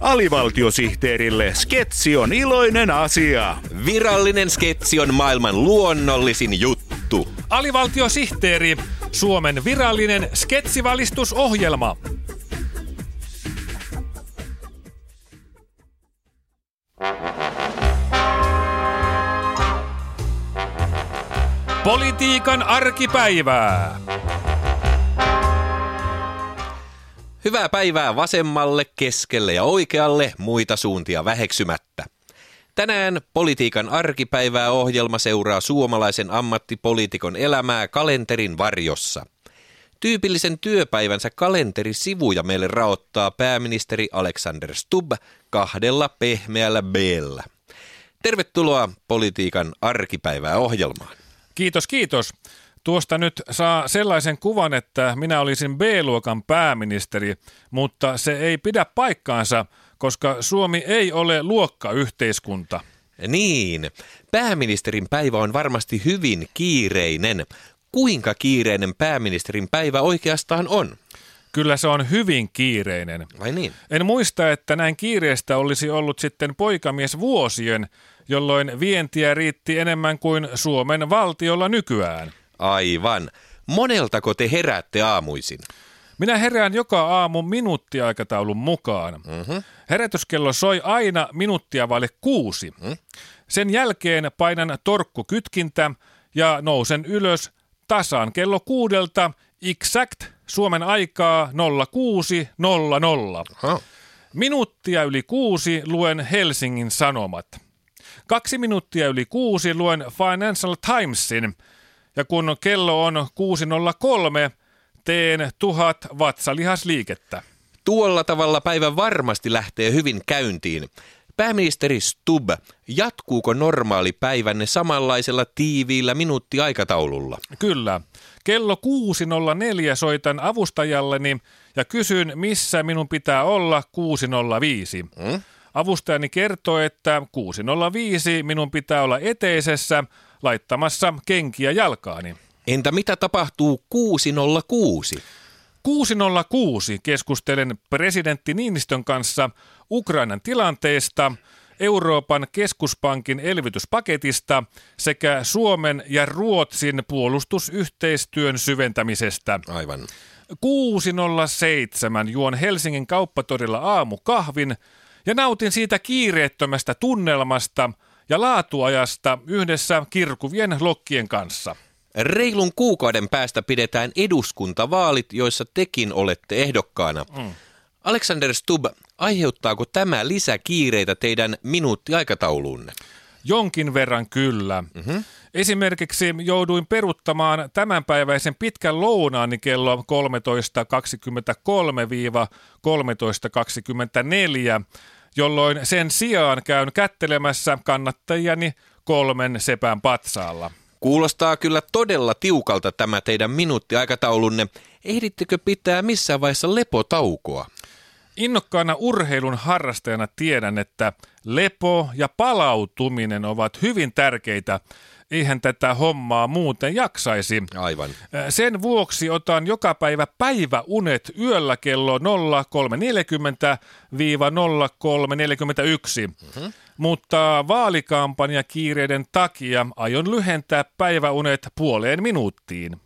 Alivaltiosihteerille sketsi on iloinen asia. Virallinen sketsi on maailman luonnollisin juttu. Alivaltiosihteeri, Suomen virallinen sketsivalistusohjelma. Politiikan arkipäivää. Hyvää päivää vasemmalle, keskelle ja oikealle, muita suuntia väheksymättä. Tänään politiikan arkipäivää ohjelma seuraa suomalaisen ammattipoliitikon elämää kalenterin varjossa. Tyypillisen työpäivänsä kalenterisivuja meille raottaa pääministeri Alexander Stubb kahdella pehmeällä b Tervetuloa politiikan arkipäivää ohjelmaan. Kiitos, kiitos. Tuosta nyt saa sellaisen kuvan, että minä olisin B-luokan pääministeri, mutta se ei pidä paikkaansa, koska Suomi ei ole luokkayhteiskunta. Niin, pääministerin päivä on varmasti hyvin kiireinen. Kuinka kiireinen pääministerin päivä oikeastaan on? Kyllä se on hyvin kiireinen. Vai niin? En muista, että näin kiireestä olisi ollut sitten poikamies vuosien, jolloin vientiä riitti enemmän kuin Suomen valtiolla nykyään. Aivan. Moneltako te heräätte aamuisin? Minä herään joka aamu minuuttiaikataulun mukaan. Mm-hmm. Herätyskello soi aina minuuttia vaille kuusi. Mm-hmm. Sen jälkeen painan torkkukytkintä ja nousen ylös tasan kello kuudelta exact Suomen aikaa 06.00. Minuuttia yli kuusi luen Helsingin Sanomat. Kaksi minuuttia yli kuusi luen Financial Timesin. Ja kun kello on 6.03, teen tuhat vatsalihasliikettä. Tuolla tavalla päivä varmasti lähtee hyvin käyntiin. Pääministeri Stubb, jatkuuko normaali päivänne samanlaisella tiiviillä minuuttiaikataululla? Kyllä. Kello 6.04 soitan avustajalleni ja kysyn, missä minun pitää olla 6.05. Hmm? Avustajani kertoo, että 6.05 minun pitää olla eteisessä laittamassa kenkiä jalkaani. Entä mitä tapahtuu 606? 606 keskustelen presidentti Niinistön kanssa Ukrainan tilanteesta, Euroopan keskuspankin elvytyspaketista sekä Suomen ja Ruotsin puolustusyhteistyön syventämisestä. Aivan. 607 juon Helsingin kauppatorilla aamukahvin ja nautin siitä kiireettömästä tunnelmasta ja laatuajasta yhdessä kirkuvien lokkien kanssa. Reilun kuukauden päästä pidetään eduskuntavaalit, joissa tekin olette ehdokkaana. Mm. Alexander Stubb, aiheuttaako tämä lisäkiireitä teidän minuuttiaikatauluunne? Jonkin verran kyllä. Mm-hmm. Esimerkiksi jouduin peruttamaan tämänpäiväisen pitkän lounaani kello 13.23-13.24, jolloin sen sijaan käyn kättelemässä kannattajani kolmen sepän patsaalla. Kuulostaa kyllä todella tiukalta tämä teidän minuuttiaikataulunne. Ehdittekö pitää missään vaiheessa lepotaukoa? Innokkaana urheilun harrastajana tiedän, että lepo ja palautuminen ovat hyvin tärkeitä. Eihän tätä hommaa muuten jaksaisi. Aivan. Sen vuoksi otan joka päivä päiväunet yöllä kello 03.40-03.41. Mm-hmm. Mutta vaalikampanja kiireiden takia aion lyhentää päiväunet puoleen minuuttiin.